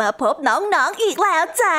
มาพบน้องๆออีกแล้วจ้า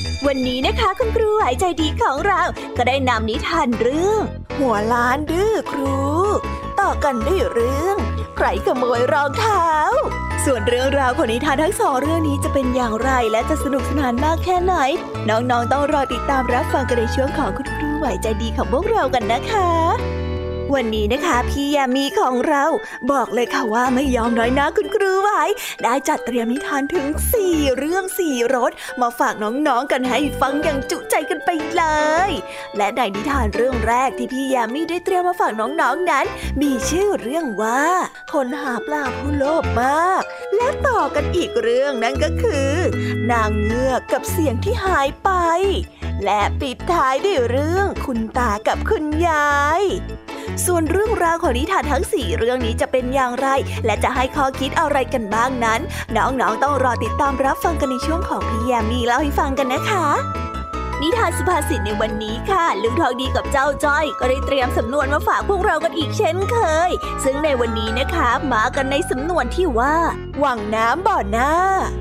วันนี้นะคะคุณครูหายใจดีของเรา ก็ได้นำนิทานเรื่อง หัวล้านดื้อครู ต่อกันด้วยเรื่อง ใครขโมยรองเท้า ส่วนเรื่องราวของนิทานทั้งสองเรื่องนี้จะเป็นอย่างไรและจะสนุกสนานมากแค่ไหน น้องๆต้องรอติดตามรับฟังกันในช่วงของคุณครูไหวใจดีของพวกเรากันนะคะ วันนี้นะคะพี่ยามีของเราบอกเลยค่ะว่าไม่ยอมน้อยนะคุณครูไว้ได้จัดเตรียมนิทานถึง 4 เรื่อง 4รสมาฝากน้องๆกันให้ฟังอย่างจุใจกันไปเลย และในนิทานเรื่องแรกที่พี่ยามีได้เตรียมมาฝากน้องๆนนั้น มีชื่อเรื่องว่า คนหาปลาผู้โลภมาก และต่อกันอีกเรื่องนั่นก็คือ นางเงือกกับเสียงที่หายไป และปิดท้ายด้วยเรื่องคุณตากับคุณยาย ส่วนเรื่องราวของนิทานทั้ง 4 เรื่องนี้จะเป็นอย่างไร และจะให้ข้อคิดอะไรกันบ้างนั้น น้องๆต้องรอติดตามรับฟังกันในช่วงของพี่แยมมีเล่าให้ฟังกันนะคะนิทานสุภาษิตในวันนี้ค่ะ ลุงทองดีกับเจ้าจ้อยก็ได้เตรียมสำนวนมาฝากพวกเรากันอีกเช่นเคย ซึ่งในวันนี้นะคะ มากันในสำนวนที่ว่า หวังน้ำบ่อหน้า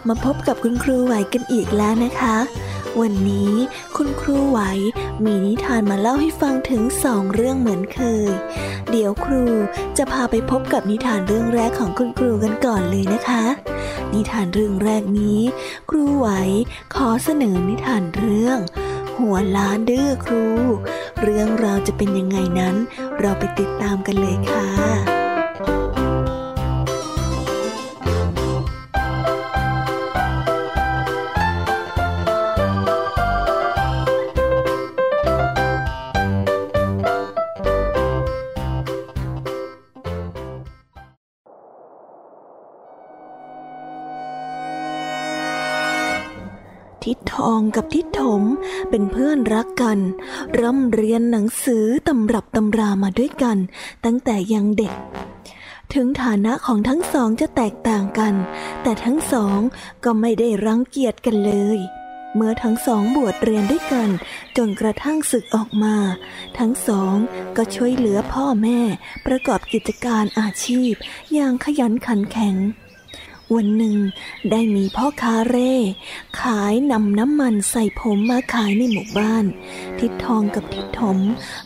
บมาพบกับคุณครูไหวกันอีกแล้วนะคะ วันนี้คุณครูไหวมีนิทานมาเล่าให้ฟังถึงสองเรื่องเหมือนเคย เดี๋ยวครูจะพาไปพบกับนิทานเรื่องแรกของคุณครูกันก่อนเลยนะคะ นิทานเรื่องแรกนี้ ครูไหวขอเสนอนิทานเรื่อง หัวล้านดื้อครู เรื่องราวจะเป็นยังไงนั้น เราไปติดตามกันเลยค่ะ องกับทิดถมเป็นเพื่อนรักกัน ร่ำเรียนหนังสือตำรับตำรามาด้วยกัน ตั้งแต่ยังเด็ก ถึงฐานะของทั้งสองจะแตกต่างกัน แต่ทั้งสองก็ไม่ได้รังเกียจกันเลย เมื่อทั้งสองบวชเรียนด้วยกัน จนกระทั่งศึกออกมา ทั้งสองก็ช่วยเหลือพ่อแม่ ประกอบกิจการอาชีพ อย่างขยันขันแข็ง วันหนึ่ง ได้มีพ่อค้าเร่ ขายนำน้ำมันใส่ผมมาขายในหมู่บ้าน ทิดทองกับทิดถม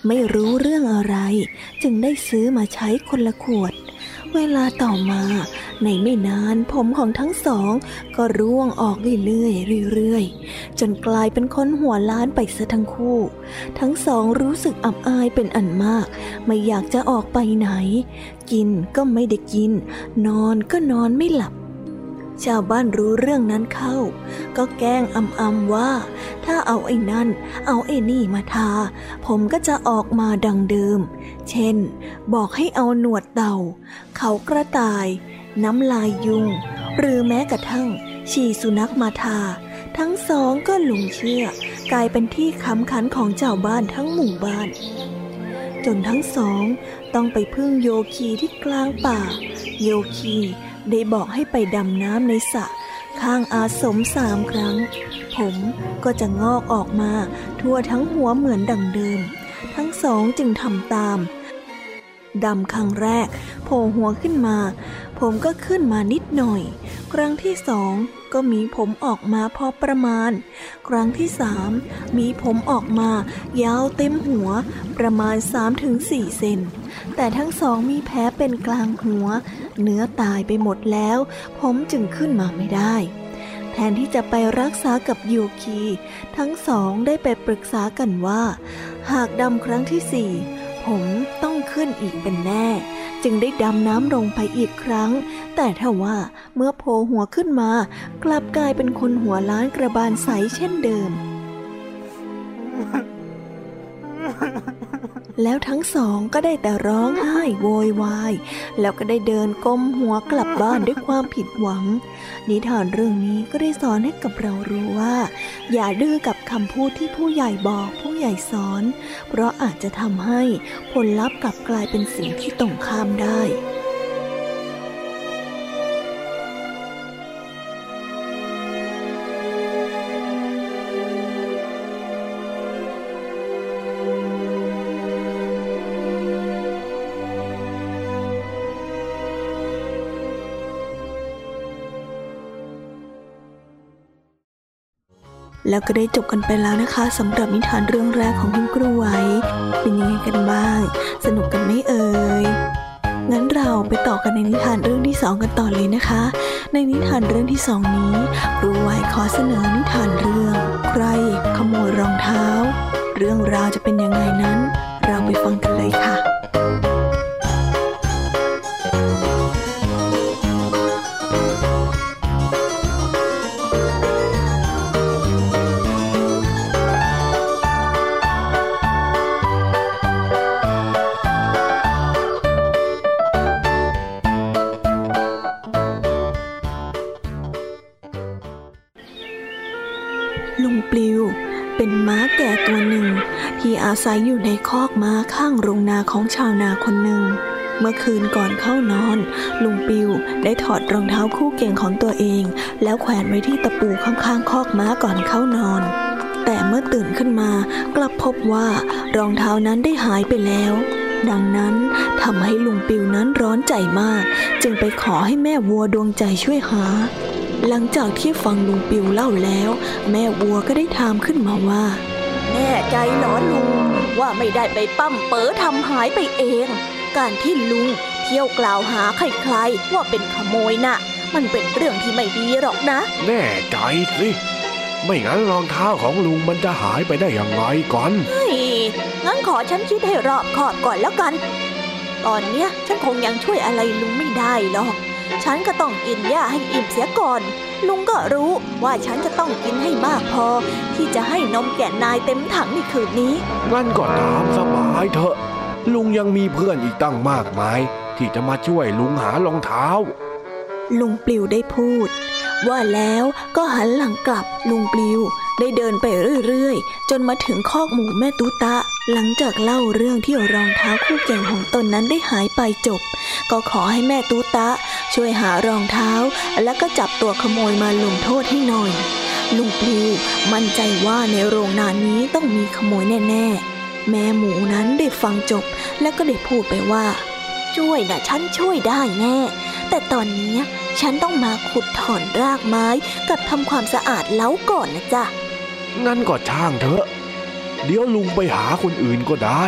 ไม่รู้เรื่องอะไร จึงได้ซื้อมาใช้คนละขวด เวลาต่อมา ในไม่นานผมของทั้งสอง ก็ร่วงออกเรื่อยๆเรื่อยๆจนกลายเป็นคนหัวล้านไปซะทั้งคู่ ทั้งสองรู้สึกอับอายเป็นอันมาก ไม่อยากจะออกไปไหน กินก็ไม่ได้กิน นอนก็นอนไม่หลับ ชาวบ้านรู้เรื่องนั้นเข้า ก็แกล้งอำอำว่า ถ้าเอาไอ้นั่น เอาไอ้นี่มาทา ผมก็จะออกมาดังเดิม เช่น บอกให้เอาหนวดเต่า เขากระต่าย น้ำลายยุง หรือแม้กระทั่ง ฉี่สุนัขมาทา ทั้งสองก็หลงเชื่อ กลายเป็นที่ค้ำขันของเจ้าบ้านทั้งหมู่บ้าน จนทั้งสองต้องไปพึ่งโยคีที่กลางป่า โยคี ได้บอกให้ไปดำน้ำในสระข้างอาสมสามครั้ง ผมก็จะงอกออกมาทั่วทั้งหัวเหมือนดังเดิม ทั้งสองจึงทำตาม ดำครั้งแรกโผล่หัวขึ้นมา ผมก็ขึ้นมานิดหน่อย ครั้งที่สองก็มีผมออกมาพอประมาณ ครั้งที่สามมีผมออกมายาวเต็มหัว ประมาณ 3-4 เซน แต่ทั้งสองมีแผลเป็นกลางหัว เนื้อตายไปหมดแล้ว ผมจึงขึ้นมาไม่ได้แทนที่จะไปรักษากับยูคี ทั้งสองได้ไปปรึกษากันว่า หากดำครั้งที่สี่ผมต้องขึ้นอีกเป็นแน่ จึงได้ดำน้ำลงไปอีกครั้ง แต่ถ้าว่าเมื่อโผล่หัวขึ้นมา กลับกลายเป็นคนหัวล้านกระบาลใสเช่นเดิม แล้วทั้งสองก็ได้แต่ร้องไห้โวยวาย แล้วก็ได้เดินก้มหัวกลับบ้านด้วยความผิดหวัง นิทานเรื่องนี้ก็ได้สอนให้กับเรารู้ว่า อย่าดื้อกับคำพูดที่ผู้ใหญ่บอกผู้ใหญ่สอน เพราะอาจจะทำให้ผลลัพธ์กลับกลายเป็นสิ่งที่ตรงข้ามได้ แล้วก็ได้จบกันไปแล้วนะคะสำหรับนิทานเรื่องแรกของคุณครูไว้ เป็นยังไงกันบ้าง สนุกกันไหมเอ่ยงั้นเราไปต่อกันในนิทานเรื่องที่สองกันต่อเลยนะคะ ในนิทานเรื่องที่สองนี้ครูไว้ขอเสนอนิทานเรื่อง ใครขโมยรองเท้า เรื่องราวจะเป็นยังไงนั้น เราไปฟังกันเลยค่ะ ศัยอยู่ในคอกม้าข้างโรงนาของชาวนาคนหนึ่ง เมื่อคืนก่อนเข้านอน ลุงปิวได้ถอดรองเท้าคู่เก่งของตัวเอง แล้วแขวนไว้ที่ตะปูข้างๆคอกม้าก่อนเข้านอน แต่เมื่อตื่นขึ้นมากลับพบว่ารองเท้านั้นได้หายไปแล้ว ดังนั้นทำให้ลุงปิวนั้นร้อนใจมาก จึงไปขอให้แม่วัวดวงใจช่วยหาหลังจากที่ฟังลุงปิวเล่าแล้ว แม่วัวก็ได้ถามขึ้นมาว่า แน่ใจหรอลุง ว่าไม่ได้ไปปั้มเป๋อทำหายไปเอง การที่ลุงเที่ยวกล่าวหาใครๆว่าเป็นขโมยนะ่ะ มันเป็นเรื่องที่ไม่ดีหรอกนะ แน่ใจสิ ไม่งั้นรองเท้าของลุงมันจะหายไปได้อย่างไรก่อนเฮ้ยงั้นขอฉันคิดให้รอบขอบก่อนแล้วกัน ตอนเนี้ยฉันคงยังช่วยอะไรลุงไม่ได้หรอก ฉันก็ต้องกินหญ้าให้อิ่มเสียก่อน ลุงก็รู้ว่าฉันจะต้องกินให้มากพอ ที่จะให้นมแก่นายเต็มถังในคืนนี้งั้นก็ตามสบายเถอะ ลุงยังมีเพื่อนอีกตั้งมากมาย ที่จะมาช่วยลุงหารองเท้า ลุงปลิวได้พูด ว่าแล้วก็หันหลังกลับลุงปลิว ได้เดินไปเรื่อยๆ จนมาถึงคอกหมูแม่ตุตะ หลังจากเล่าเรื่องที่รองเท้าคู่เก่งของตนนั้นได้หายไปจบ ก็ขอให้แม่ตุตะ ช่วยหารองเท้า แล้วก็จับตัวขโมยมาลงโทษให้หน่อย ลุงปลิวมั่นใจว่าในโรงนานี้ต้องมีขโมยแน่ๆ แม่หมูนั้นได้ฟังจบ แล้วก็ได้พูดไปว่า ช่วยนะฉันช่วยได้แน่ แต่ตอนนี้ฉันต้องมาขุดถอนรากไม้กับทำความสะอาดเล้าก่อนนะจ๊ะ งั้นก็ช่างเถอะ เดี๋ยวลุงไปหาคนอื่นก็ได้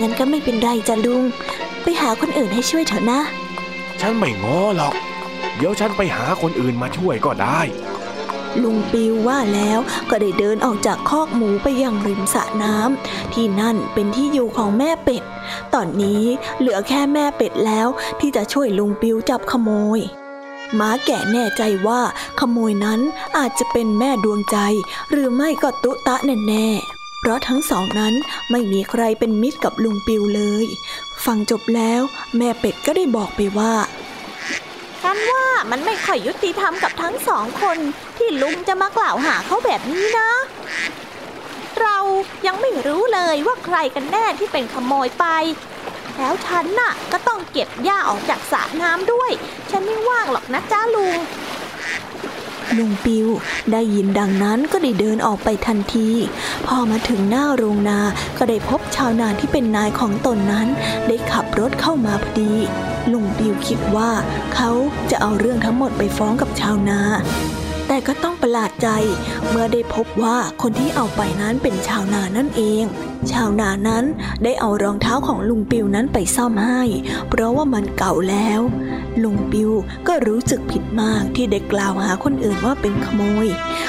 งั้นก็ไม่เป็นไรจ้ะลุง ไปหาคนอื่นให้ช่วยเถอะนะ ฉันไม่ง้อหรอก เดี๋ยวฉันไปหาคนอื่นมาช่วยก็ได้ ลุงปิวว่าแล้วก็ได้เดินออกจากคอกหมูไปยังริมสระน้ำที่นั่นเป็นที่อยู่ของแม่เป็ด ตอนนี้เหลือแค่แม่เป็ดแล้วที่จะช่วยลุงปิวจับขโมย ม้าแก่แน่ใจว่าขโมยนั้นอาจจะเป็นแม่ดวงใจ หรือไม่ก็ตุตะแน่แน่เพราะทั้งสองนั้นไม่มีใครเป็นมิตรกับลุงปิวเลย ฟังจบแล้วแม่เป็ดก็ได้บอกไปว่าฉันว่ามันไม่ค่อยยุติธรรมกับทั้งสองคนที่ลุงจะมากล่าวหาเขาแบบนี้นะ เรายังไม่รู้เลยว่าใครกันแน่ที่เป็นขโมยไป แล้วฉันน่ะก็ต้องเก็บหญ้าออกจากสระน้ำด้วย ฉันไม่ว่างหรอกนะจ้าลุงลุงปิวได้ยินดังนั้นก็ได้เดินออกไปทันที พอมาถึงหน้าโรงนาก็ได้พบชาวนาที่เป็นนายของตนนั้น ได้ขับรถเข้ามาพอดีลุงปิวคิดว่า เขาจะเอาเรื่องทั้งหมดไปฟ้องกับชาวนา แต่ก็ต้องประหลาดใจ เมื่อได้พบว่าคนที่เอาไปนั้นเป็นชาวนานั่นเอง ชาวนานั้นได้เอารองเท้าของลุงปิวนั้นไปซ่อมให้ เพราะว่ามันเก่าแล้ว ลุงปิวก็รู้สึกผิดมากที่ได้กล่าวหาคนอื่นว่าเป็นขโมย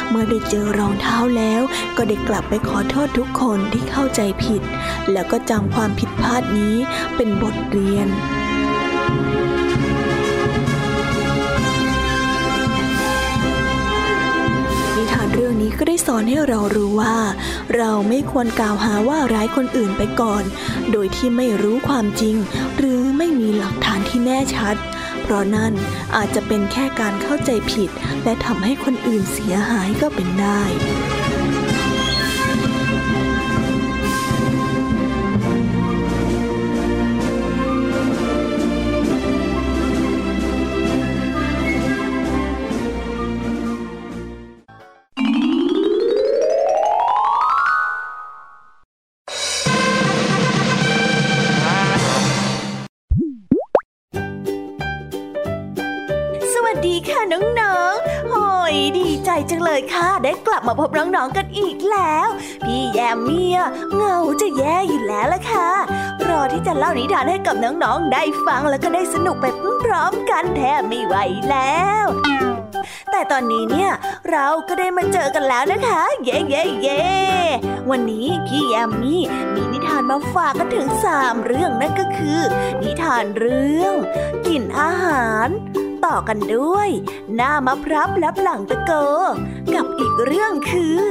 เมื่อได้เจอรองเท้าแล้วก็ได้กลับไปขอโทษทุกคนที่เข้าใจผิด แล้วก็จำความผิดพลาดนี้เป็นบทเรียน สอนให้เรารู้ว่า เราไม่ควรกล่าวหาว่าร้ายคนอื่นไปก่อน โดยที่ไม่รู้ความจริง หรือไม่มีหลักฐานที่แน่ชัด เพราะนั่นอาจจะเป็นแค่การเข้าใจผิด และทำให้คนอื่นเสียหายก็เป็นได้ มาพบน้องๆกันอีกแล้ว พี่แยมเมียเงาจะแย่อยู่แล้วล่ะค่ะ รอที่จะเล่านิทานให้กับน้องๆได้ฟังแล้วก็ได้สนุกไปพร้อมๆกันแทบไม่ไหวแล้วแต่ตอนนี้เนี่ยเราก็ได้มาเจอกันแล้วนะคะ เย้เย้เย้วันนี้พี่แยมมี่มีนิทานมาฝากกันถึงสามเรื่องนั่นก็คือ นิทานเรื่องกลิ่นอาหาร ต่อกันด้วย หน้ามะพร้าวลับหลังตะโก กับอีกเรื่องคือ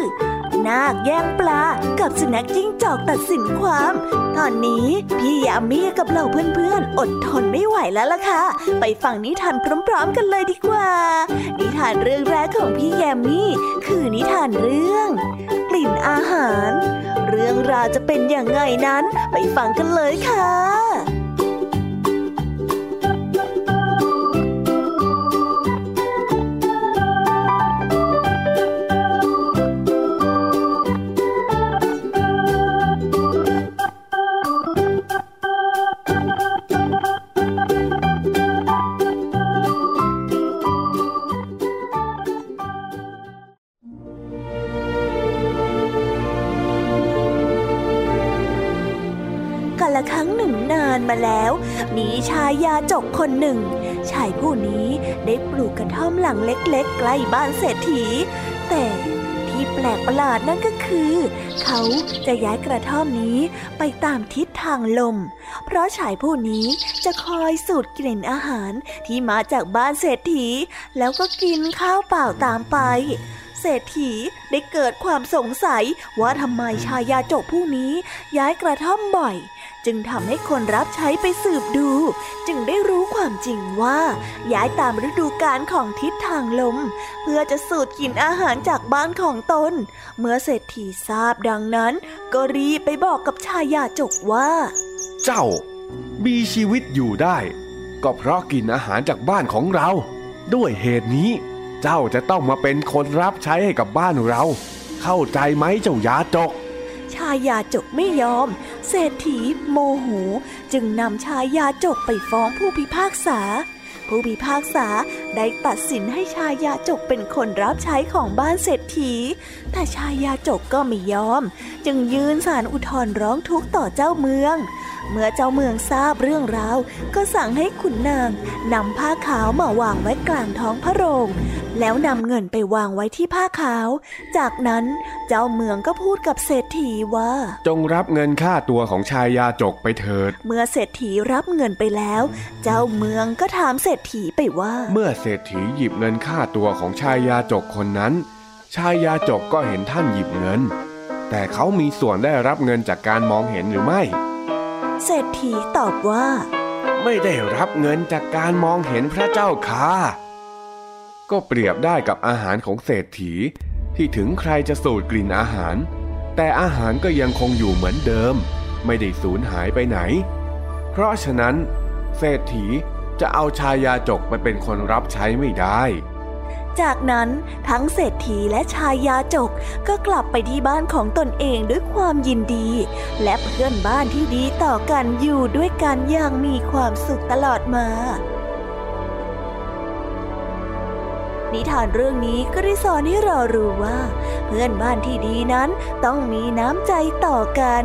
นาคแย่งปลากับสุนัขจิ้งจอกตัดสินความ ตอนนี้พี่ยามีกับเหล่าเพื่อนๆ อดทนไม่ไหวแล้วล่ะค่ะ ไปฟังนิทานพร้อมๆ กันเลยดีกว่า นิทานเรื่องแรกของพี่แยมมี่คือนิทานเรื่อง กลิ่นอาหาร เรื่องราวจะเป็นอย่างไงนั้น ไปฟังกันเลยค่ะ ชายยาจกคนหนึ่ง ชายผู้นี้ได้ปลูกกระท่อมหลังเล็กๆ ใกล้บ้านเศรษฐี แต่ที่แปลกประหลาดนั่นก็คือ เขาจะย้ายกระท่อมนี้ไปตามทิศทางลม เพราะชายผู้นี้จะคอยสูดกลิ่นอาหารที่มาจากบ้านเศรษฐี แล้วก็กินข้าวเปล่าตามไปเศรษฐีได้เกิดความสงสัยว่าทำไมชายาจกผู้นี้ย้ายกระท่อมบ่อย จึงทำให้คนรับใช้ไปสืบดู จึงได้รู้ความจริงว่า ย้ายตามฤดูกาลของทิศทางลม เพื่อจะสูดกินอาหารจากบ้านของตน เมื่อเศรษฐีทราบดังนั้น ก็รีบไปบอกกับชายาจกว่า เจ้ามีชีวิตอยู่ได้ ก็เพราะกินอาหารจากบ้านของเรา ด้วยเหตุนี้ เจ้าจะต้องมาเป็นคนรับใช้ให้กับบ้านเรา เข้าใจไหมเจ้ายาจก ชายาจกไม่ยอม เศรษฐีโมโหจึงนำชายาจกไปฟ้องผู้พิพากษา ผู้พิพากษาได้ตัดสินให้ชายาจกเป็นคนรับใช้ของบ้านเศรษฐี แต่ชายาจกก็ไม่ยอม จึงยืนสารอุทธรร้องทุกข์ต่อเจ้าเมือง เมื่อเจ้าเมืองทราบเรื่องราว ก็สั่งให้ขุนนางนำผ้าขาวมาวางไว้กลางท้องพระโรง แล้วนำเงินไปวางไว้ที่ผ้าขาว จากนั้นเจ้าเมืองก็พูดกับเศรษฐีว่า จงรับเงินค่าตัวของชายยาจกไปเถิด เมื่อเศรษฐีรับเงินไปแล้ว เจ้าเมืองก็ถามเศรษฐีไปว่า เมื่อเศรษฐีหยิบเงินค่าตัวของชายยาจกคนนั้น ชายยาจกก็เห็นท่านหยิบเงิน แต่เขามีส่วนได้รับเงินจากการมองเห็นหรือไม่ เศรษฐีตอบว่า ไม่ได้รับเงินจากการมองเห็นพระเจ้าค่ะ ก็เปรียบได้กับอาหารของเศรษฐี ที่ถึงใครจะสูดกลิ่นอาหาร แต่อาหารก็ยังคงอยู่เหมือนเดิม ไม่ได้สูญหายไปไหน เพราะฉะนั้น เศรษฐีจะเอาชายาจกไปเป็นคนรับใช้ไม่ได้ จากนั้นทั้งเศรษฐีและชายยาจกก็กลับไปที่บ้านของตนเองด้วยความยินดี และเพื่อนบ้านที่ดีต่อกันอยู่ด้วยกันอย่างมีความสุขตลอดมา นิทานเรื่องนี้ก็ได้สอนให้เรารู้ว่า เพื่อนบ้านที่ดีนั้นต้องมีน้ำใจต่อกัน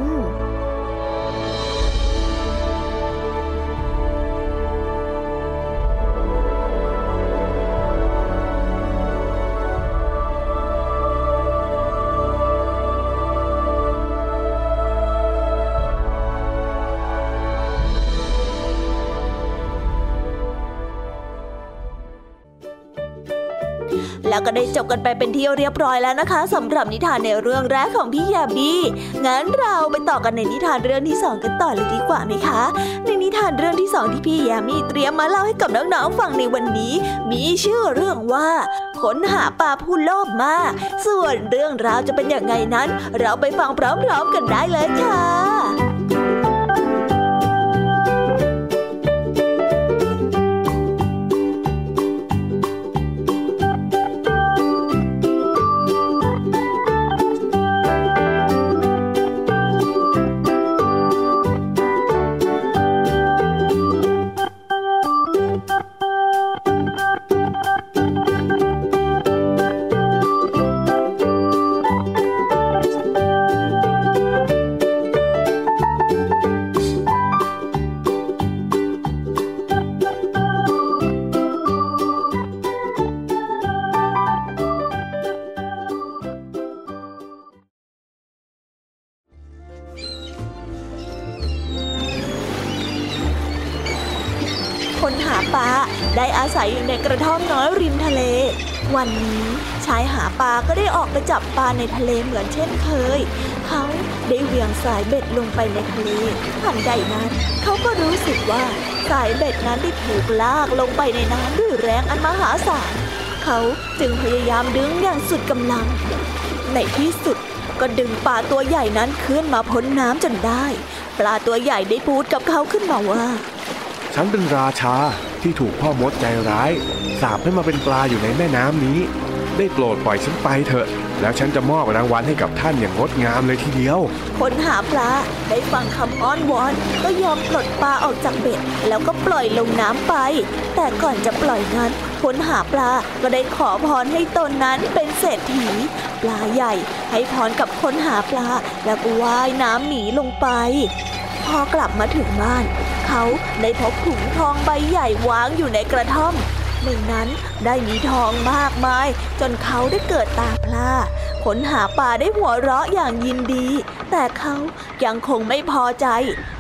แล้วก็ได้จบกันไปเป็นที่เรียบร้อยแล้วนะคะสำหรับนิทานในเรื่องแรกของพี่ยามีงั้นเราไปต่อกันในนิทานเรื่องที่สองกันต่อเลยดีกว่าไหมคะ ในนิทานเรื่องที่สองที่พี่ยามีเตรียมมาเล่าให้กับน้องๆฟังในวันนี้ มีชื่อเรื่องว่าค้นหาปลาผู้โลภมาก ส่วนเรื่องราวจะเป็นอย่างไงนั้น เราไปฟังพร้อมๆกันได้เลยค่ะ ปลาได้อาศัยอยู่ในกระท่อมน้อยริมทะเล วันนี้ชายหาปลาก็ได้ออกไปจับปลาในทะเลเหมือนเช่นเคย เขาได้เหวี่ยงสายเบ็ดลงไปในทะเลทันใดนั้น เขาก็รู้สึกว่าสายเบ็ดนั้นได้ถูกลากลงไปในน้ำด้วยแรงอันมหาศาล เขาจึงพยายามดึงอย่างสุดกำลัง ในที่สุดก็ดึงปลาตัวใหญ่นั้นขึ้นมาพ้นน้ำจนได้ ปลาตัวใหญ่ได้พูดกับเขาขึ้นมาว่า ฉันเป็นราชา ที่ถูกพ่อมดใจร้าย สาปให้มาเป็นปลาอยู่ในแม่น้ำนี้ ได้โปรดปล่อยฉันไปเถอะ แล้วฉันจะมอบรางวัลให้กับท่านอย่างงดงามเลยทีเดียว คนหาปลาได้ฟังคำอ้อนวอน ก็ยอมปลดปลาออกจากเบ็ด แล้วก็ปล่อยลงน้ำไป แต่ก่อนจะปล่อยนั้นคนหาปลาก็ได้ขอพรให้ตนนั้นเป็นเศรษฐี ปลาใหญ่ให้พรกับคนหาปลา แล้วก็ว่ายน้ำหนีลงไป พอกลับมาถึงบ้าน เขาได้พบถุงทองใบใหญ่วางอยู่ในกระท่อมในนั้นได้มีทองมากมาย จนเขาได้เกิดตาพร่าค้นหาปลาได้หัวเราะอย่างยินดี แต่เขายังคงไม่พอใจ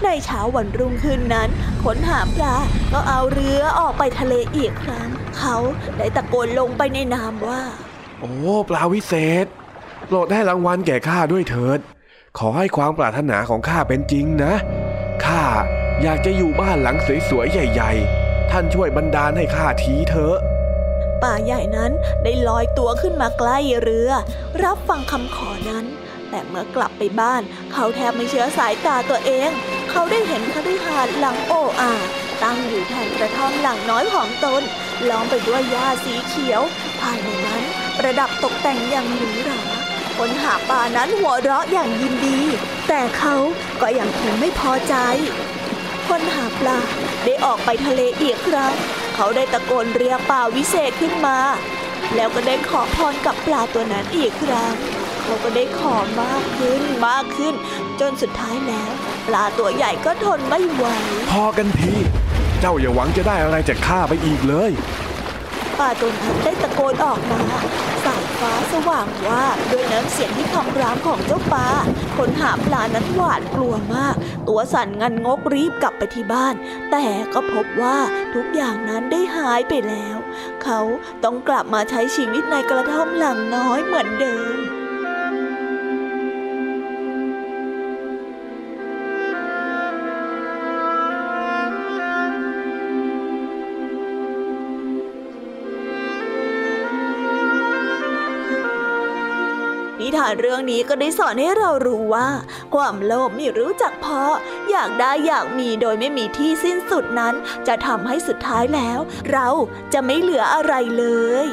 ในเช้าวันรุ่งขึ้นนั้นค้นหาปลาก็เอาเรือออกไปทะเลอีกครั้ง เขาได้ตะโกนลงไปในน้ำว่า โอ้ปลาวิเศษ โปรดให้รางวัลแก่ข้าด้วยเถิด ขอให้ความปรารถนาของข้าเป็นจริงนะข้าอยากจะอยู่บ้านหลังสวยๆใหญ่ ๆ ท่านช่วยบันดาลให้ข้าทีเถอะป่าใหญ่นั้นได้ลอยตัวขึ้นมาใกล้เรือ รับฟังคำขอนั้น แต่เมื่อกลับไปบ้าน เขาแทบไม่เชื่อสายตาตัวเอง เขาได้เห็นคฤหาสน์หลังโอ้อาตั้งอยู่แทนกระท่อมหลังน้อยของตนล้อมไปด้วยหญ้าสีเขียว ภายในนั้นประดับตกแต่งอย่างหรูหรา คนหาป่านั้นหัวเราะอย่างยินดี แต่เขาก็ยังคงไม่พอใจ คนหาปลาได้ออกไปทะเลอีกครั้ง เขาได้ตะโกนเรียกปลาวิเศษขึ้นมา แล้วก็ได้ขอพรกับปลาตัวนั้นอีกครั้งเขาก็ได้ขอมากขึ้นมากขึ้น จนสุดท้ายแล้ว ปลาตัวใหญ่ก็ทนไม่ไหว พอกันที เจ้าอย่าหวังจะได้อะไรจากข้าไปอีกเลย ปลาตัวนั้นได้ตะโกนออกมาสาย ฟ้าสว่างว่าด้วยน้ำเสียงที่คำรามของเจ้าปลาคนหาปลานั้นหวาดกลัวมาก ตัวสั่นงันงกรีบกลับไปที่บ้าน แต่ก็พบว่าทุกอย่างนั้นได้หายไปแล้ว เขาต้องกลับมาใช้ชีวิตในกระท่อมหลังน้อยเหมือนเดิม นิทานเรื่องนี้ก็ได้สอนให้เรารู้ว่า ความโลภไม่รู้จักพอ อยากได้อยากมีโดยไม่มีที่สิ้นสุดนั้น จะทำให้สุดท้ายแล้ว เราจะไม่เหลืออะไรเลย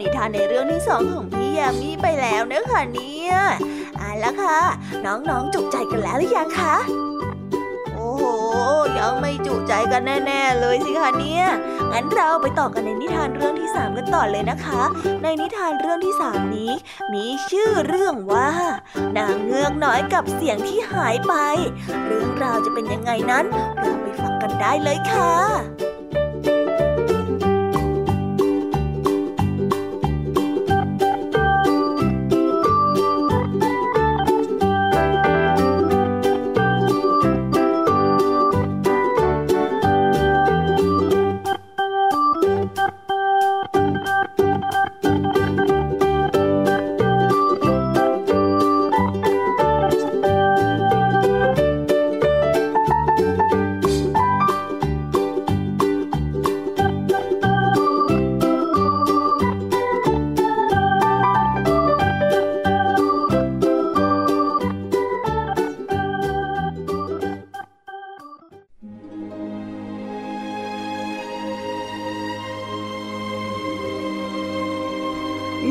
นิทานในเรื่องที่สองของพี่ยามีไปแล้วนะคะเนี่ยอ่าแล้วค่ะ น้องๆจุกใจกันแล้วหรือยังคะโอ้โห ยังไม่จุใจกันแน่ๆเลยสิคะเนี่ยงั้นเราไปต่อกันในนิทานเรื่องที่สามกันต่อเลยนะคะ ในนิทานเรื่องที่สามนี้ มีชื่อเรื่องว่า นางเงือกน้อยกับเสียงที่หายไป เรื่องราวจะเป็นยังไงนั้น เราไปฟังกันได้เลยค่ะ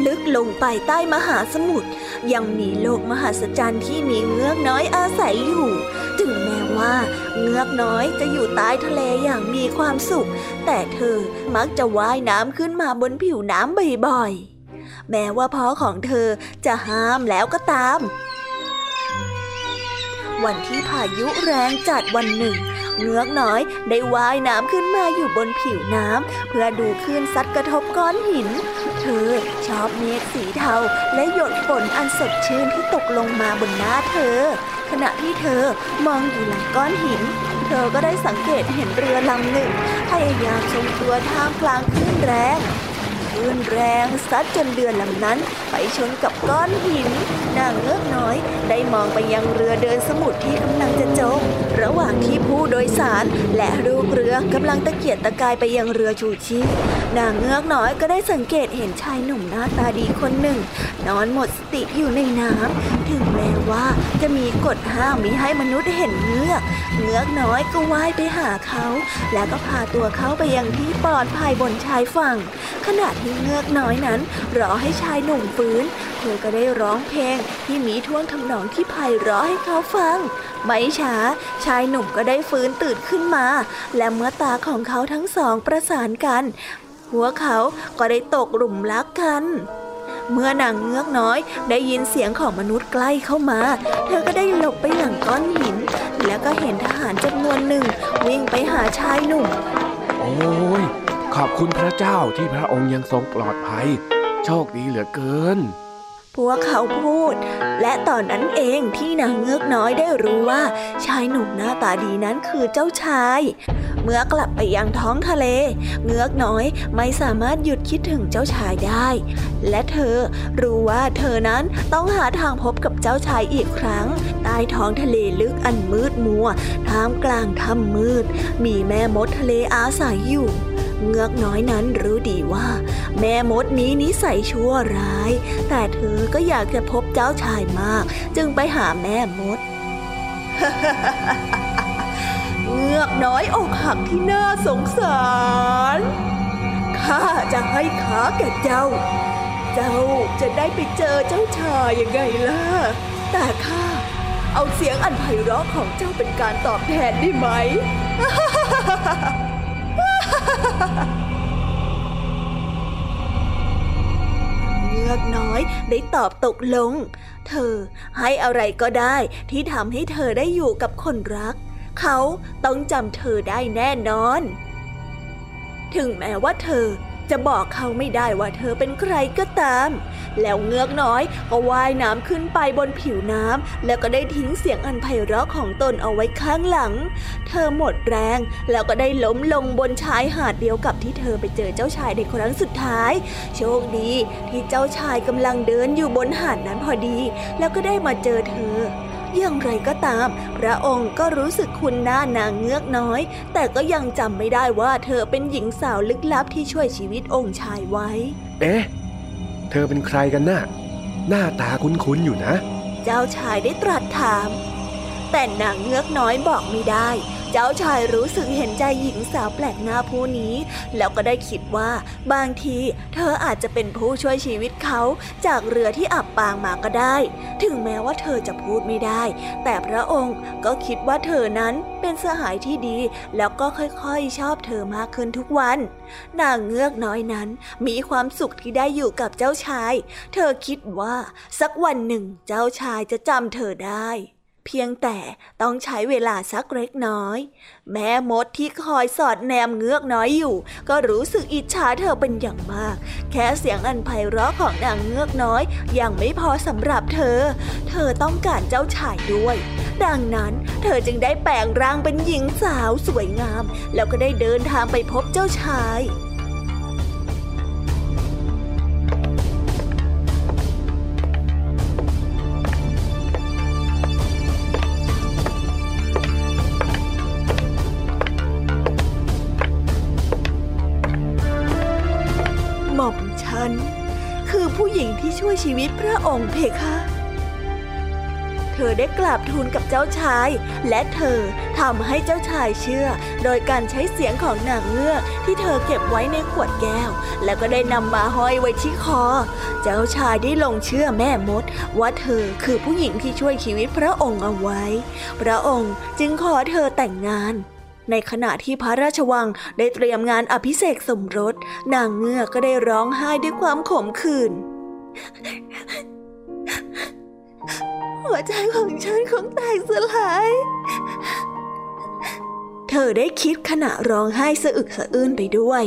ลึกลงไปใต้มหาสมุทรยังมีโลกมหัศจรรย์ที่มีเงือกน้อยอาศัยอยู่ ถึงแม้ว่าเงือกน้อยจะอยู่ใต้ทะเลอย่างมีความสุข แต่เธอมักจะว่ายน้ำขึ้นมาบนผิวน้ำบ่อยๆ แม้ว่าพ่อของเธอจะห้ามแล้วก็ตาม วันที่พายุแรงจัดวันหนึ่ง เงือกน้อย ได้ว่ายน้ำขึ้นมาอยู่บนผิวน้ำเพื่อดูคลื่นซัดกระทบก้อนหิน เธอชอบเมฆสีเทาและหยดฝนอันสดชื่นที่ตกลงมาบนหน้าเธอ ขณะที่เธอมองอยู่หลังก้อนหิน เธอก็ได้สังเกตเห็นเรือลำหนึ่งพยายามทรงตัวท่ามกลางคลื่นแรง คลื่นแรงซัดจนเรือลำนั้น ไปชนกับก้อนหิน นางเงือกน้อย ได้มองไปยังเรือเดินสมุทรที่กำลังจะจม ระหว่างที่ผู้โดยสาร และลูกเรือกำลังตะเกียกตะกายไปยังเรือชูชีพนางเงือกน้อยก็ได้สังเกตเห็นชายหนุ่มหน้าตาดีคนหนึ่ง นอนหมดสติอยู่ในน้ำถึงแม้ว่าจะมีกฎห้ามมิให้มนุษย์เห็นเงือก เงือกน้อยก็ว่ายไปหาเขา แล้วก็พาตัวเขาไปยังที่ปลอดภัยบนชายฝั่ง ขณะที่เงือกน้อยนั้น รอให้ชายหนุ่มฟื้น เธอก็ได้ร้องเพลงที่มีท่วงทำนองที่ไพเราะให้เขาฟัง ไม่ช้า ชายหนุ่มก็ได้ฟื้นตื่นขึ้นมา และเมื่อตาของเขาทั้งสองประสานกัน หัวเขาก็ได้ตกหลุมรักกัน เมื่อนางเงือกน้อยได้ยินเสียงของมนุษย์ใกล้เข้ามา เธอก็ได้หลบไปหลังก้อนหิน แล้วก็เห็นทหารจำนวนหนึ่ง วิ่งไปหาชายหนุ่ม โอ้ย ขอบคุณพระเจ้าที่พระองค์ยังทรงปลอดภัย โชคดีเหลือเกิน พวกเขาพูด และตอนนั้นเองที่นางเงือกน้อยได้รู้ว่า ชายหนุ่มหน้าตาดีนั้นคือเจ้าชาย เมื่อกลับไปยังท้องทะเล เงือกน้อยไม่สามารถหยุดคิดถึงเจ้าชายได้ และเธอรู้ว่าเธอนั้นต้องหาทางพบกับเจ้าชายอีกครั้ง ใต้ท้องทะเลลึกอันมืดมัวท่ามกลางถ้ำมืด มีแม่มดทะเลอาศัยอยู่ เงือกน้อยนั้นรู้ดีว่า แม่มดนี้นิสัยชั่วร้าย แต่เธอก็อยากจะพบเจ้าชายมาก จึงไปหาแม่มด เงือกน้อยอกหักที่น่าสงสารข้าจะให้ขาแก่เจ้า เจ้าจะได้ไปเจอเจ้าชายยังไงล่ะ แต่ข้าเอาเสียงอันไพเราะของเจ้าเป็นการตอบแทนได้ไหม เงือกน้อยได้ตอบตกลง เธอให้อะไรก็ได้ที่ทำให้เธอได้อยู่กับคนรัก เขาต้องจำเธอได้แน่นอน ถึงแม้ว่าเธอ จะบอกเขาไม่ได้ว่าเธอเป็นใครก็ตาม แล้วเงือกน้อยก็ว่ายน้ำขึ้นไปบนผิวน้ำแล้วก็ได้ทิ้งเสียงอันไพเราะของตนเอาไว้ข้างหลัง เธอหมดแรงแล้วก็ได้ล้มลงบนชายหาดเดียวกับที่เธอไปเจอเจ้าชายในครั้งสุดท้าย โชคดีที่เจ้าชายกำลังเดินอยู่บนหาดนั้นพอดี แล้วก็ได้มาเจอเธอ อย่างไรก็ตาม พระองค์ก็รู้สึกคุณหน้านางเงือกน้อย แต่ก็ยังจำไม่ได้ว่าเธอเป็นหญิงสาวลึกลับที่ช่วยชีวิตองค์ชายไว้ เอ๊ะ เธอเป็นใครกันน่ะ หน้าตาคุ้นๆอยู่นะ เจ้าชายได้ตรัสถาม แต่นางเงือกน้อยบอกไม่ได้ จเจ้าชายรู้สึกเห็นใจหญิงสาวแปลกหน้าผู้นี้ แล้วก็ได้คิดว่าบางทีเธออาจจะเป็นผู้ช่วยชีวิตเขาจากเรือที่อับปางมาก็ได้ ถึงแม้ว่าเธอจะพูดไม่ได้ แต่พระองค์ก็คิดว่าเธอนั้นเป็นสหายที่ดี แล้วก็ค่อยๆชอบเธอมากขึ้นทุกวัน นางเงือกน้อยนั้นมีความสุขที่ได้อยู่กับเจ้าชาย เธอคิดว่าสักวันหนึ่งเจ้าชายจะจำเธอได้ เพียงแต่ต้องใช้เวลาสักเล็กน้อย แม่มดที่คอยสอดแนมเงือกน้อยอยู่ ก็รู้สึกอิจฉาเธอเป็นอย่างมาก แค่เสียงอันไพเราะของนางเงือกน้อยยังไม่พอสำหรับเธอ เธอต้องการเจ้าชายด้วย ดังนั้นเธอจึงได้แปลงร่างเป็นหญิงสาวสวยงาม แล้วก็ได้เดินทางไปพบเจ้าชาย ชีวิตพระองค์เพคะเธอได้กราบทูลกับเจ้าชาย และเธอทำให้เจ้าชายเชื่อ โดยการใช้เสียงของนางเงือกที่เธอเก็บไว้ในขวดแก้ว แล้วก็ได้นำมาห้อยไว้ที่คอ เจ้าชายได้ลงเชื่อแม่มด ว่าเธอคือผู้หญิงที่ช่วยชีวิตพระองค์เอาไว้ พระองค์จึงขอเธอแต่งงานในขณะที่พระราชวังได้เตรียมงานอภิเษกสมรส นางเงือกก็ได้ร้องไห้ด้วยความขมขื่น หัวใจของฉันคงแตกสลาย เธอได้คิดขณะร้องไห้สะอึกสะอื้นไปด้วย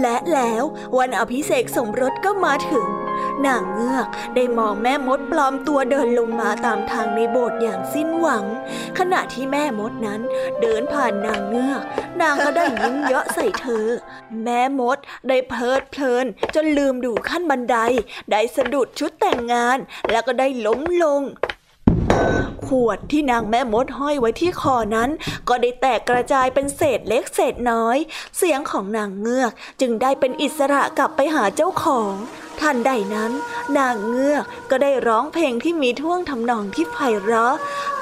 และแล้ววันอภิเษกสมรสก็มาถึง นางเงือกได้มองแม่มดปลอมตัวเดินลงมาตามทางในโบสถ์อย่างสิ้นหวัง ขณะที่แม่มดนั้นเดินผ่านนางเงือก นางก็ได้ยิ้มเยาะใส่เธอ แม่มดได้เพลิดเพลิน จนลืมดูขั้นบันได ได้สะดุดชุดแต่งงาน แล้วก็ได้ล้มลงขวดที่นางแม่มดห้อยไว้ที่คอนั้น ก็ได้แตกกระจายเป็นเศษเล็กเศษน้อย เสียงของนางเงือกจึงได้เป็นอิสระกลับไปหาเจ้าของ ทันใดนั้น นางเงือกก็ได้ร้องเพลงที่มีท่วงทำนองที่ไพเราะ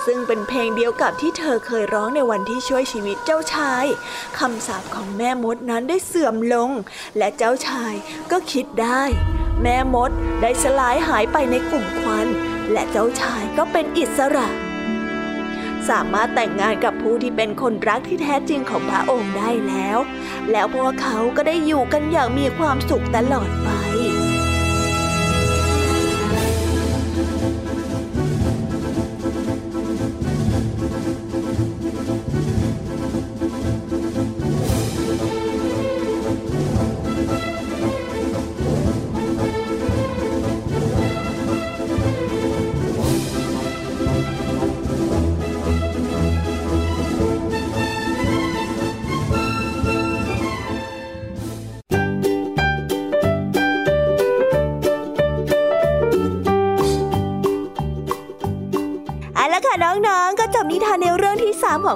ซึ่งเป็นเพลงเดียวกับที่เธอเคยร้องในวันที่ช่วยชีวิตเจ้าชายคำสาปของแม่มดนั้นได้เสื่อมลง และเจ้าชายก็คิดได้ แม่มดได้สลายหายไปในกลุ่มควัน และเจ้าชายก็เป็นอิสระสามารถแต่งงานกับผู้ที่เป็นคนรักที่แท้จริงของพระองค์ได้แล้ว แล้วพวกเขาก็ได้อยู่กันอย่างมีความสุขตลอดไป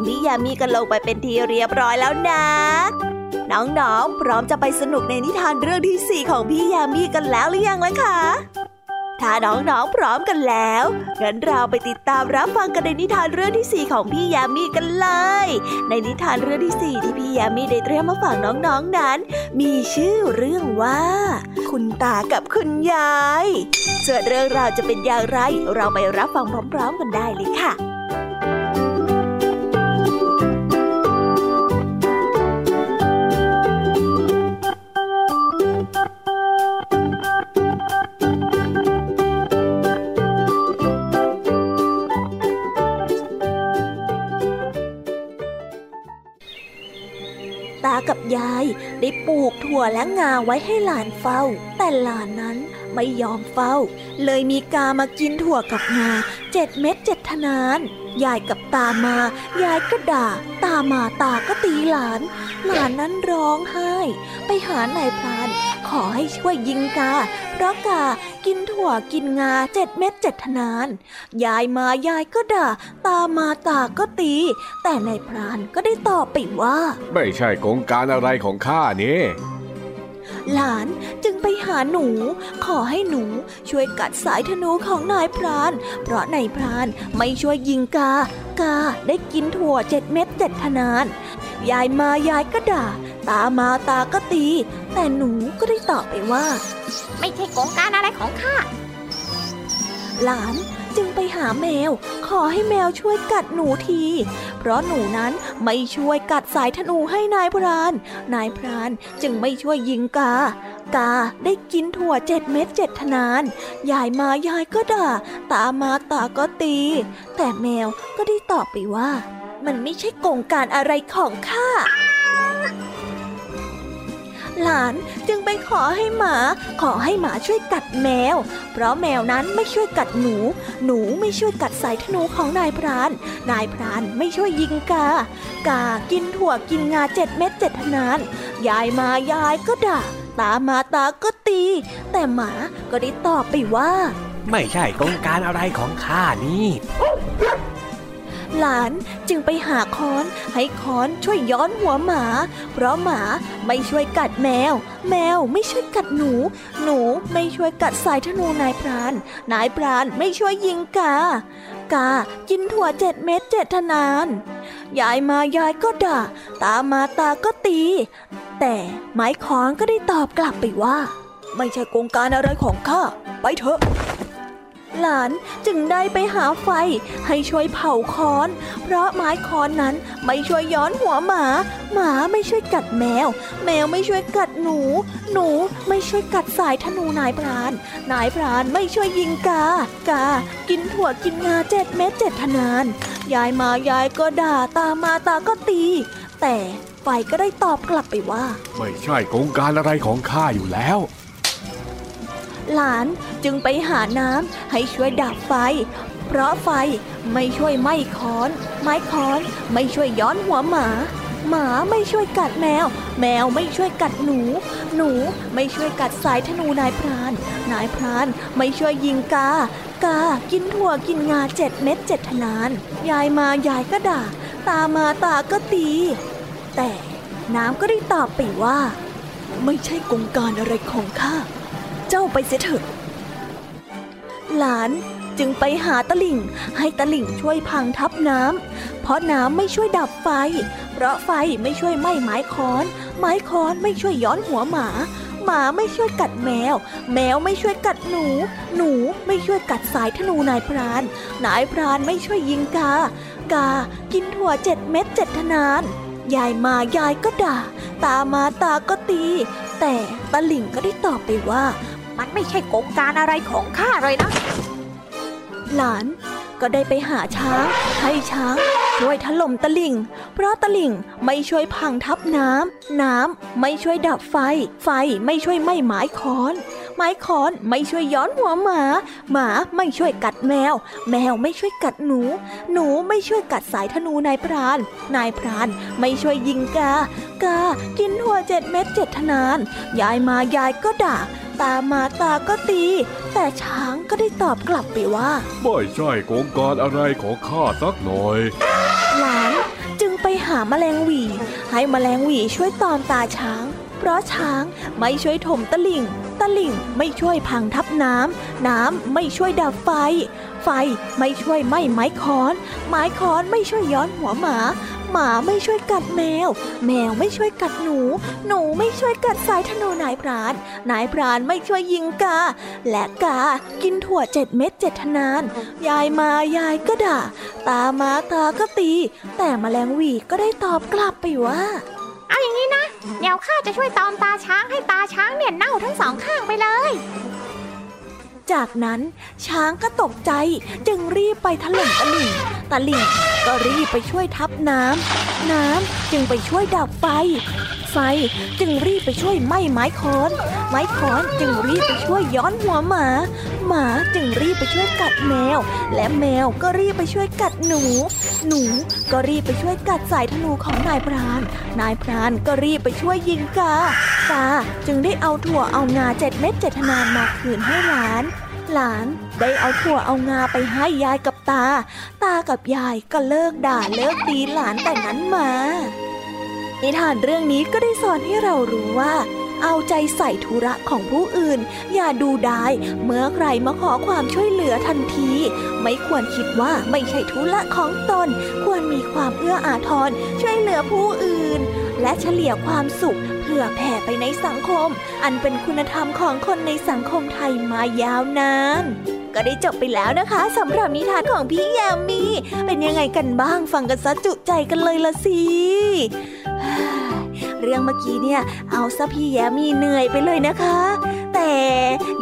ของพี่ยามีกันลงไปเป็นทีเรียบร้อยแล้วนะ น้องๆ พร้อมจะไปสนุกในนิทานเรื่องที่ 4 ของพี่ยามีกันแล้วหรือยังล่ะคะถ้าน้องๆพร้อมกันแล้วงั้นเราไปติดตามรับฟังกันในนิทานเรื่องที่ 4 ของพี่ยามีกันเลย ในนิทานเรื่องที่ 4 ที่พี่ยามีได้เตรียมมาฝากน้องๆนั้น มีชื่อเรื่องว่า คุณตากับคุณยายส่วนเรื่องราวจะเป็นอย่างไร เราไปรับฟังพร้อม ๆ กันได้เลยค่ะ กถั่วและงาไว้ให้หลานเฝ้า แต่หลานนั้นไม่ยอมเฝ้า เลยมีกามากินถั่วกับงาเจ็ดเม็ดเจ็ดทนาน ยายกับตามายายก็ด่า ตามาตาก็ตีหลาน หลานนั้นร้องไห้ ไปหาไหน ขอให้ช่วยยิงกา เพราะกากินถั่วกินงาเจ็ดเม็ดเจ็ดทนาน ยายมายายก็ด่า ตามาตาก็ตี แต่นายพรานก็ได้ตอบไปว่า ไม่ใช่โครงการอะไรของข้านี่หลานจึงไปหาหนู ขอให้หนูช่วยกัดสายธนูของนายพราน เพราะนายพรานไม่ช่วยยิงกา กาได้กินถั่วเจ็ดเม็ดเจ็ดทนาน ยายมายายก็ด่า ตามาตาก็ตี แต่หนูก็ได้ตอบไปว่า ไม่ใช่โกงการอะไรของข้าหลานจึงไปหาแมว ขอให้แมวช่วยกัดหนูที เพราะหนูนั้นไม่ช่วยกัดสายธนูให้นายพราน นายพรานจึงไม่ช่วยยิงกา กาได้กินถั่วเจ็ดเม็ดเจ็ดทนาน ยายมายายก็ด่า ตามาตาก็ตี แต่แมวก็ได้ตอบไปว่า มันไม่ใช่กงการอะไรของข้า หลานจึงไปขอให้หมา ขอให้หมาช่วยกัดแมว เพราะแมวนั้นไม่ช่วยกัดหนู หนูไม่ช่วยกัดสายธนูของนายพราน นายพรานไม่ช่วยยิงกา กากินถั่วกินงาเจ็ดเม็ดเจ็ดนาน ยายมายายก็ด่า ตามาตาก็ตี แต่หมาก็ได้ตอบไปว่า ไม่ใช่โกงการอะไรของข้านี่ หลานจึงไปหาค้อนให้ค้อนช่วยย้อนหัวหมา เพราะหมาไม่ช่วยกัดแมว แมวไม่ช่วยกัดหนู หนูไม่ช่วยกัดสายธนูนายพราน นายพรานไม่ช่วยยิงกา กากินถั่วเจ็ดเม็ดเจ็ดทนาน ยายมายายก็ด่า ตามาตาก็ตี แต่ไม้ค้อนก็ได้ตอบกลับไปว่า ไม่ใช่โกงการอะไรของข้า ไปเถอะ หลานจึงได้ไปหาไฟให้ช่วยเผาค้อน เพราะไม้ค้อนนั้นไม่ช่วยย้อนหัวหมา หมาไม่ช่วยกัดแมว แมวไม่ช่วยกัดหนู หนูไม่ช่วยกัดสายธนูนายพราน นายพรานไม่ช่วยยิงกา กา กินถั่วกินงาเจ็ดเม็ดเจ็ดทนาน ยายมายายก็ด่าตามาตาก็ตี แต่ไฟก็ได้ตอบกลับไปว่า ไม่ใช่โกงการอะไรของข้าอยู่แล้ว หลานจึงไปหาน้ำให้ช่วยดับไฟ เพราะไฟไม่ช่วยไหม้ค้อน ไม้ค้อนไม่ช่วยย้อนหัวหมา หมาไม่ช่วยกัดแมว แมวไม่ช่วยกัดหนู หนูไม่ช่วยกัดสายธนูนายพราน นายพรานไม่ช่วยยิงกา กากินถั่วกินงาเจ็ดเม็ดเจ็ดทนาน ยายมายายก็ด่า ตามาตาก็ตี แต่น้ำก็ได้ตอบไปว่า ไม่ใช่กงการอะไรของข้า เจ้าไปเสียเถอะ หลานจึงไปหาตะลิ่ง ให้ตะลิ่งช่วยพังทับน้ำ เพราะน้ำไม่ช่วยดับไฟ เพราะไฟไม่ช่วยไหม้ไม้ค้อน ไม้ค้อนไม่ช่วยย้อนหัวหมา หมาไม่ช่วยกัดแมว แมวไม่ช่วยกัดหนู หนูไม่ช่วยกัดสายธนูนายพราน นายพรานไม่ช่วยยิงกา กากินถั่วเจ็ดเม็ดเจ็ดทนาน ยายมายายก็ด่า ตามาตาก็ตี แต่ตะหลิ่งก็ได้ตอบไปว่า มันไม่ใช่โกงการอะไรของข้าเลยนะ หลานก็ได้ไปหาช้างให้ช้างช่วยถล่มตะลิ่ง เพราะตะลิ่งไม่ช่วยพังทับน้ำ น้ำไม่ช่วยดับไฟ ไฟไม่ช่วยไหม้ไม้ค้อน ไม้ค้อนไม่ช่วยย้อนหัวหมา หมาไม่ช่วยกัดแมว แมวไม่ช่วยกัดหนู หนูไม่ช่วยกัดสายธนูนายพราน นายพรานไม่ช่วยยิงกา กากินถั่วเจ็ดเม็ดเจ็ดทนาน ยายมายายก็ด่า ตามาตาก็ตี แต่ช้างก็ได้ตอบกลับไปว่าไม่ใช่โกงการอะไรของข้าสักหน่อย หลานจึงไปหาแมลงหวี ให้แมลงหวีช่วยตอมตาช้าง เพราะช้างไม่ช่วยถมตะลิ่ง ตะลิ่งไม่ช่วยพังทับน้ำ น้ำไม่ช่วยดับไฟ ไฟไม่ช่วยไหม้ไม้ค้อน ไม้ค้อนไม่ช่วยย้อนหัวหมา หมาไม่ช่วยกัดแมว แมวไม่ช่วยกัดหนู หนูไม่ช่วยกัดสายธนูนายพราน นายพรานไม่ช่วยยิงกา และกากินถั่วเจ็ดเม็ดเจ็ดทนาน ยายมายายก็ด่า ตามาตาก็ตี แต่แมลงวีก็ได้ตอบกลับไปว่าเอาอย่างนี้นะเดี๋ยวข้าจะช่วยตอมตาช้างให้ตาช้างเนี่ยเน่าทั้งสองข้างไปเลย จากนั้นช้างก็ตกใจจึงรีบไปถล่มตะลิ่ง ตะลิ่งก็รีบไปช่วยทับน้ำ น้ำจึงไปช่วยดับไฟ ไฟจึงรีบไปช่วยไหม้ไม้ค้อน ไม้ค้อนจึงรีบไปช่วยย้อนหัวหมา หมาจึงรีบไปช่วยกัดแมว และแมวก็รีบไปช่วยกัดหนู หนูก็รีบไปช่วยกัดสายธนูของนายพราน นายพรานก็รีบไปช่วยยิงกากาจึงได้เอาถั่วเอางาเจ็ดเม็ดเจ็ดทนานมาคืนให้หลาน หลานได้เอาถั่วเอางาไปให้ยายกับตา ตากับยายก็เลิกด่าเลิกตีหลานแต่นั้นมา นิทานเรื่องนี้ก็ได้สอนให้เรารู้ว่า เอาใจใส่ธุระของผู้อื่น อย่าดูดายเมื่อใครมาขอความช่วยเหลือทันที ไม่ควรคิดว่าไม่ใช่ธุระของตน ควรมีความเอื้ออาทรช่วยเหลือผู้อื่น และเฉลี่ยความสุขเพื่อแผ่ไปในสังคม อันเป็นคุณธรรมของคนในสังคมไทยมายาวนานก็ได้จบไปแล้วนะคะสำหรับนิทานของพี่ยามีเป็นยังไงกันบ้างฟังกันซะจุใจกันเลยละสิเรื่องเมื่อกี้เนี่ย เอาซะพี่แยมมีเหนื่อยไปเลยนะคะ แต่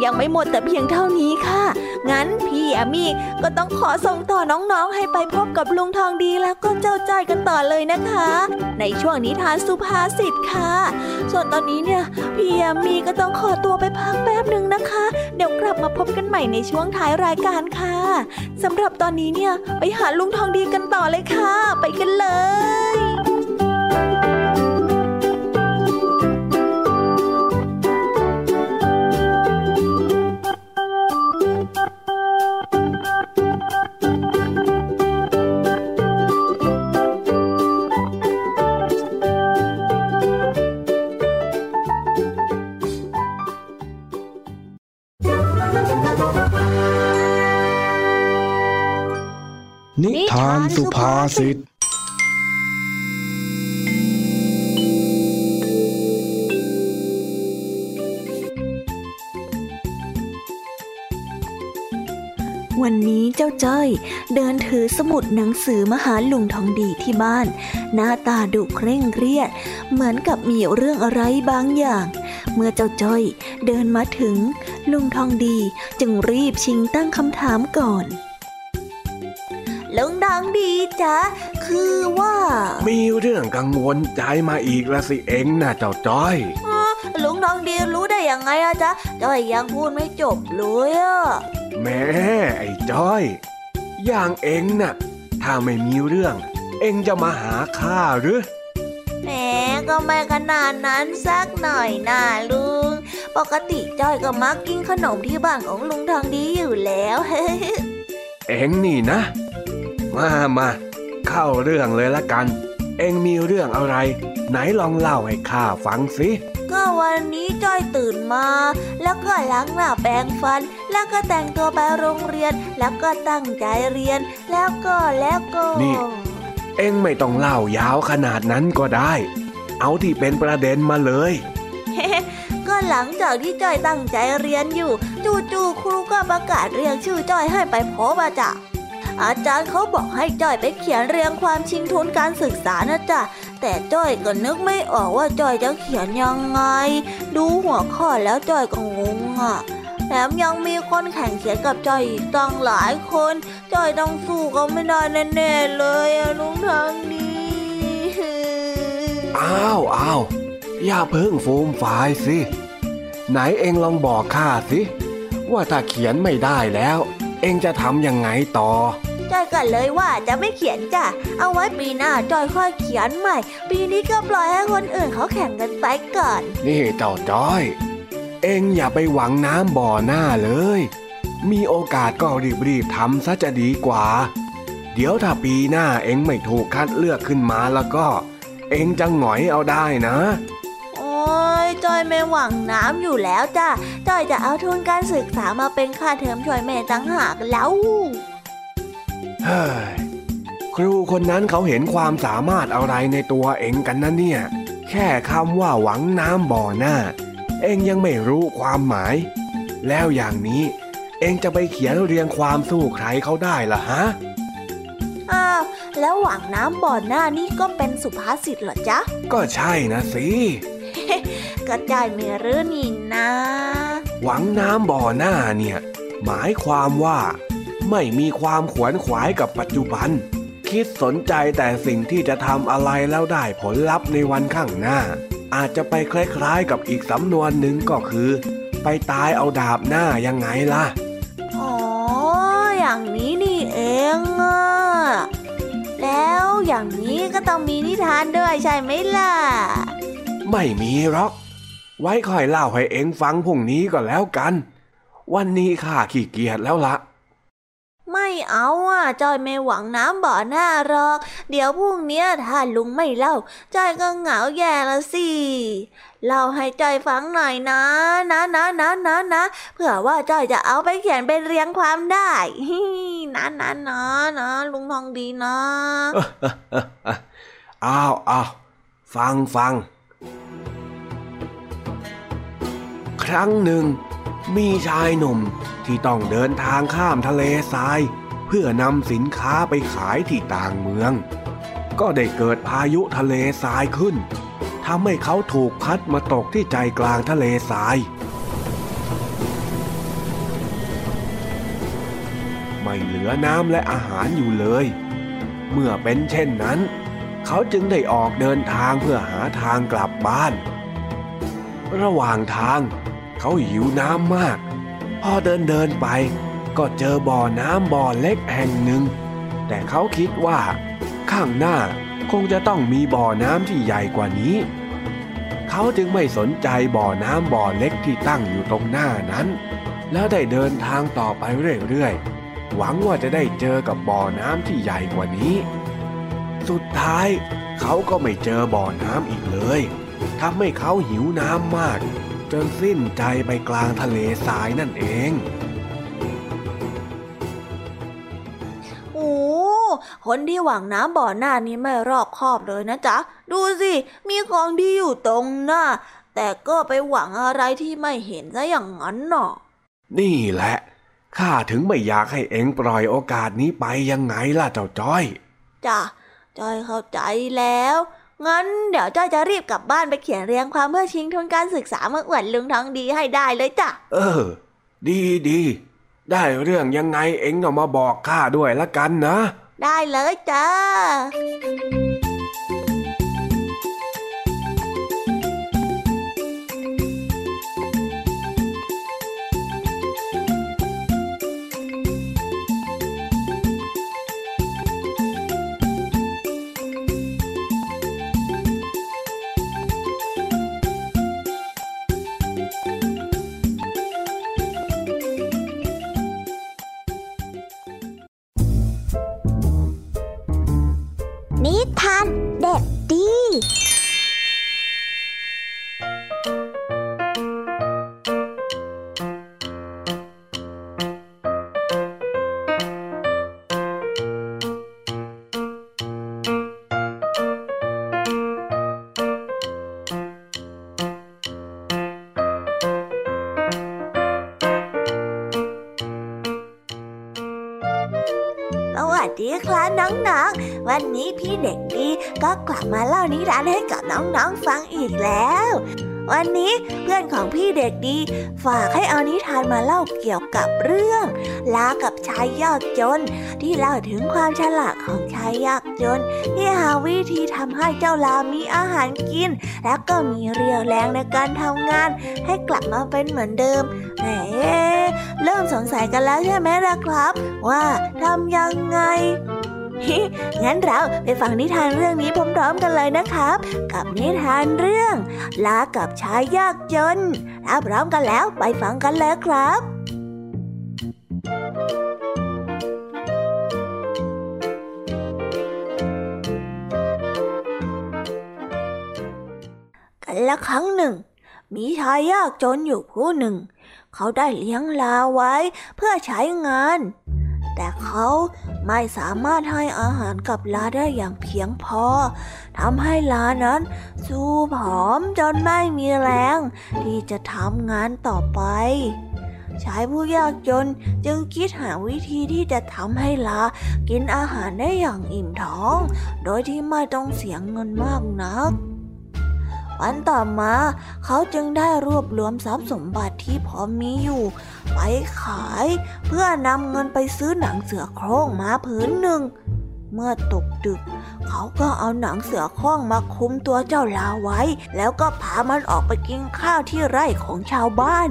ยังไม่หมดแต่เพียงเท่านี้ค่ะ งั้นพี่แยมมี่ก็ต้องขอส่งต่อน้องๆ ให้ไปพบกับลุงทองดีแล้วก็เจ้าใจกันต่อเลยนะคะ ในช่วงนิทานสุภาษิตค่ะ ส่วนตอนนี้เนี่ยพี่แยมมี่ก็ต้องขอตัวไปพักแป๊บหนึ่งนะคะ เดี๋ยวกลับมาพบกันใหม่ในช่วงท้ายรายการค่ะสำหรับตอนนี้เนี่ยไปหาลุงทองดีกันต่อเลยค่ะ ไปกันเลย นิทานสุภาษิต วันนี้เจ้าจ้อยเดินถือสมุดหนังสือมาหาลุงทองดีที่บ้าน หน้าตาดุเคร่งเครียด เหมือนกับมีเรื่องอะไรบางอย่าง เมื่อเจ้าจ้อยเดินมาถึง ลุงทองดีจึงรีบชิงตั้งคำถามก่อน ดีจ๊ะคือว่า มีเรื่องกังวลใจมาอีกละสิเองนะเจ้าจ้อยลุงทองดีรู้ได้ยังไงอะจ๊ะจ้อยยังพูดไม่จบเลยอะแม่ไอ้จ้อย อย่างเองน่ะ ถ้าไม่มีเรื่อง เองจะมาหาข้าหรือแหมก็ไม่ขนาดนั้นสักหน่อยนะลุง ปกติจ้อยก็มักกินขนมที่บ้านของลุงทองดีอยู่แล้ว เองนี่นะ มามา เข้าเรื่องเลยละกัน เองมีเรื่องอะไร ไหนลองเล่าให้ข้าฟังสิก็วันนี้จ้อยตื่นมา แล้วก็ล้างหน้าแปรงฟัน แล้วก็แต่งตัวไปโรงเรียน แล้วก็ตั้งใจเรียน แล้วก็แล้วก็นี่ เองไม่ต้องเล่ายาวขนาดนั้นก็ได้ เอาที่เป็นประเด็นมาเลยก็หลังจากที่จ้อยตั้งใจเรียนอยู่ จู่ๆครูก็ประกาศเรียกชื่อจ้อยให้ไปพบอาจารย์ อาจารย์เขาบอกให้จ้อยไปเขียนเรียงความชิงทุนการศึกษานะจ๊ะแต่จ้อยก็นึกไม่ออกว่าจ้อยจะเขียนยังไง ดูหัวข้อแล้วจ้อยก็งงอะแถมยังมีคนแข่งเขียนกับจ้อยอีกตั้งหลายคนจ้อยต้องสู้เขาไม่ได้แน่ๆเลยอะลุงทางนี้อ้าวอ้าวอย่าเพิ่งฟูมฟายสิ ไหนเองลองบอกข้าสิ ว่าถ้าเขียนไม่ได้แล้ว เองจะทำยังไงต่อ จอยก็เลยว่าจะไม่เขียนจ้ะ เอาไว้ปีหน้าจอยค่อยเขียนใหม่ ปีนี้ก็ปล่อยให้คนอื่นเขาแข่งกันไปก่อน นี่เจ้าจ้อย เองอย่าไปหวังน้ำบ่อหน้าเลย มีโอกาสก็รีบๆทำซะจะดีกว่า เดี๋ยวถ้าปีหน้าเองไม่ถูกคัดเลือกขึ้นมาแล้วก็ เองจะหงอยเอาได้นะโอ้ยจอยไม่หวังน้ำอยู่แล้วจ้ะจอยจะเอาทุนการศึกษามาเป็นค่าเทอมช่วยแม่ตั้งหากแล้วเฮ้ย ครูคนนั้นเขาเห็นความสามารถอะไรในตัวเองกันนะเนี่ย แค่คำว่าหวังน้ำบ่อหน้า เองยังไม่รู้ความหมาย แล้วอย่างนี้ เองจะไปเขียนเรียงความสู้ใครเขาได้ล่ะฮะอ้าวแล้วหวังน้ำบ่อหน้านี่ก็เป็นสุภาษิตเหรอจ๊ะ ก็ใช่นะสิก็จอยไม่รู้นี่นะ หวังน้ำบ่อหน้าเนี่ย หมายความว่า ไม่มีความขวนขวายกับปัจจุบัน คิดสนใจแต่สิ่งที่จะทำอะไรแล้วได้ผลลัพธ์ในวันข้างหน้า อาจจะไปคล้ายๆกับอีกสำนวนหนึ่งก็คือ ไปตายเอาดาบหน้ายังไงล่ะ อ๋อ อย่างนี้นี่เองอะแล้วอย่างนี้ก็ต้องมีนิทานด้วยใช่ไหมล่ะ ไม่มีหรอก ไว้ค่อยเล่าให้เองฟังพรุ่งนี้ก็แล้วกัน วันนี้ข้าขี้เกียจแล้วละไม่ ไม่เอาอะจอยไม่หวังน้ำบ่อหน้าหรอก เดี๋ยวพรุ่งนี้ถ้าลุงไม่เล่าจอยก็เหงาแย่ละสิเล่าให้จอยฟังหน่อยนะนะนะนะนะนะเผื่อว่าจอยจะเอาไปเขียนเป็นเรียงความได้ฮนะนะนะนะลุงทองดีนะอ้าวอ้าวฟังฟัง ครั้งหนึ่ง มีชายหนุ่มที่ต้องเดินทางข้ามทะเลทราย เพื่อนำสินค้าไปขายที่ต่างเมือง ก็ได้เกิดพายุทะเลทรายขึ้นทำให้เขาถูกพัดมาตกที่ใจกลางทะเลทราย ไม่เหลือน้ำและอาหารอยู่เลย เมื่อเป็นเช่นนั้น เขาจึงได้ออกเดินทางเพื่อหาทางกลับบ้าน ระหว่างทางเขาหิวน้ำมาก พอเดินเดินไป ก็เจอบ่อน้ำบ่อเล็กแห่งหนึ่ง แต่เขาคิดว่า ข้างหน้าคงจะต้องมีบ่อน้ำที่ใหญ่กว่านี้ เขาจึงไม่สนใจบ่อน้ำบ่อเล็กที่ตั้งอยู่ตรงหน้านั้น แล้วได้เดินทางต่อไปเรื่อยๆ หวังว่าจะได้เจอกับบ่อน้ำที่ใหญ่กว่านี้ สุดท้ายเขาก็ไม่เจอบ่อน้ำอีกเลยทำให้เขาหิวน้ำมาก จนสิ้นใจไปกลางทะเลทรายนั่นเองโอ้คนที่หวังน้ำบ่อหน้านี้ไม่รอบคอบเลยนะจ๊ะ ดูสิ มีของดีอยู่ตรงหน้า แต่ก็ไปหวังอะไรที่ไม่เห็นซะอย่างนั้นเนาะนี่แหละ ข้าถึงไม่อยากให้เอ็งปล่อยโอกาสนี้ไปยังไงล่ะเจ้าจ้อย จ้ะจอยเข้าใจแล้ว งั้นเดี๋ยวจอยจะรีบกลับบ้านไปเขียนเรียงความเพื่อชิงทุนการศึกษาเมื่ออวดลุงทองดีให้ได้เลยจ้ะ เออ ดีดี ได้เรื่องยังไงเอ็งเอามาบอกข้าด้วยละกันนะ ได้เลยจ้า ก็กลับมาเล่านิทานให้กับน้องๆฟังอีกแล้ว วันนี้เพื่อนของพี่เด็กดี ฝากให้เอานิทานมาเล่าเกี่ยวกับเรื่องลากับชายยากจน ที่เล่าถึงความฉลาดของชายยากจน ที่หาวิธีทำให้เจ้าลามีอาหารกิน และก็มีเรี่ยวแรงในการทำงาน ให้กลับมาเป็นเหมือนเดิมแหมเริ่มสงสัยกันแล้วใช่ไหมล่ะครับ ว่าทำยังไง งั้นเราไปฟังนิทานเรื่องนี้พร้อมๆกันเลยนะครับ กับนิทานเรื่อง ลากับชายยากจนถ้าพร้อมกันแล้วไปฟังกันเลยครับกันละครั้งหนึ่ง มีชายยากจนอยู่ผู้หนึ่ง เขาได้เลี้ยงลาไว้เพื่อใช้งาน แต่เขาไม่สามารถให้อาหารกับลาได้อย่างเพียงพอทำให้ลานั้นสู้ผอมจนไม่มีแรง ที่จะทำงานต่อไปชายผู้ยากจนจึงคิดหาวิธีที่จะทำให้ลากินอาหารได้อย่างอิ่มท้อง โดยที่ไม่ต้องเสียเงินมากนัก วันต่อมาเขาจึงได้รวบรวมทรัพย์สมบัติที่พอมีอยู่ ไปขายเพื่อนำเงินไปซื้อหนังเสือโคร่งมาผืนหนึ่ง เมื่อตกดึก เขาก็เอาหนังเสือโคร่งมาคุมตัวเจ้าลาไว้ แล้วก็พามันออกไปกินข้าวที่ไร่ของชาวบ้าน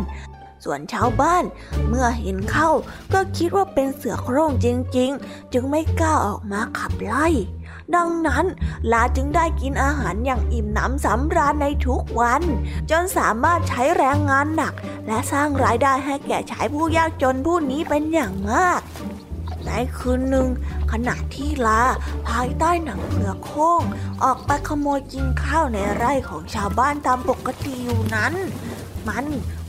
ส่วนชาวบ้าน เมื่อเห็นเข้าก็คิดว่าเป็นเสือโคร่งจริง ๆ จึงไม่กล้าออกมาขับไล่ ดังนั้นลาจึงได้กินอาหารอย่างอิ่มหนำสำราญในทุกวัน จนสามารถใช้แรงงานหนัก และสร้างรายได้ให้แก่ชายผู้ยากจนผู้นี้เป็นอย่างมากในคืนหนึ่งขณะที่ลาภายใต้หนังเผือกโค้ง ออกไปขโมยกินข้าวในไร่ของชาวบ้านตามปกติอยู่นั้น มัน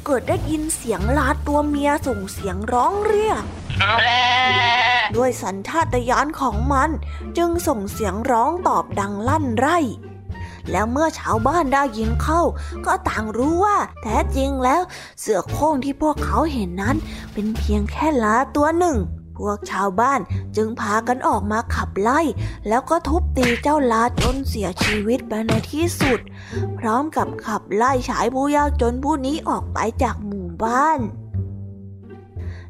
เกิดได้ยินเสียงลาตัวเมียส่งเสียงร้องเรียก ด้วยสัญชาตญาณของมัน จึงส่งเสียงร้องตอบดังลั่นไร่แล้วเมื่อชาวบ้านได้ยินเข้า ก็ต่างรู้ว่า แท้จริงแล้ว เสือโคร่งที่พวกเขาเห็นนั้น เป็นเพียงแค่ลาตัวหนึ่ง พวกชาวบ้านจึงพากันออกมาขับไล่ แล้วก็ทุบตีเจ้าลาจนเสียชีวิตไปในที่สุด พร้อมกับขับไล่ชายผู้ยากจนผู้นี้ออกไปจากหมู่บ้าน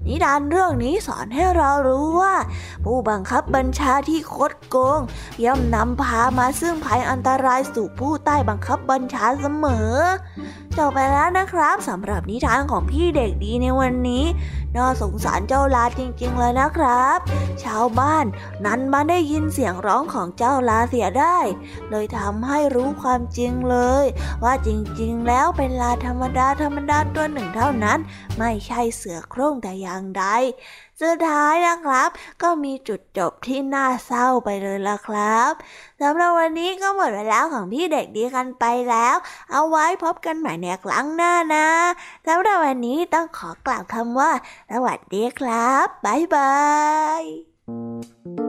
นิทานเรื่องนี้สอนให้เรารู้ว่า ผู้บังคับบัญชาที่คดโกง ย่อมนำพามาซึ่งภัยอันตรายสู่ผู้ใต้บังคับบัญชาเสมอจบไปแล้วนะครับสำหรับนิทานของพี่เด็กดีในวันนี้น่าสงสารเจ้าลาจริง ๆ เลยนะครับ ชาวบ้านนั้นมาได้ยินเสียงร้องของเจ้าลาเสียได้ เลยทำให้รู้ความจริงเลย ว่าจริง ๆ แล้วเป็นลาธรรมดาธรรมดาตัวหนึ่งเท่านั้น ไม่ใช่เสือโคร่งแต่อย่างใด สุดท้ายนะครับ ก็มีจุดจบที่น่าเศร้าไปเลยละครับสำหรับวันนี้ก็หมดเวลาของพี่เด็กดีกันไปแล้ว เอาไว้พบกันใหม่ในครั้งหน้านะสำหรับวันนี้ต้องขอกล่าวคำว่า สวัสดีครับ บ๊ายบายเป็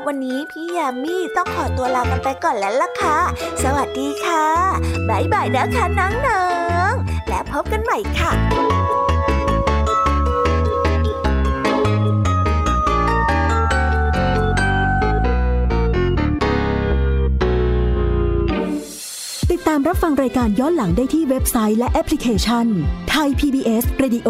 วันนี้พี่ยมมี่ต้องขอตัวลากันไปก่อนแล้วล่ะค่ะ สวัสดีค่ะบ๊ายบายนะคะน้องและพบกันใหม่ค่ะติดตามรับฟังรายการย้อนหลังได้ที่เว็บไซต์และแอปพลิเคชันไทย PBS Radio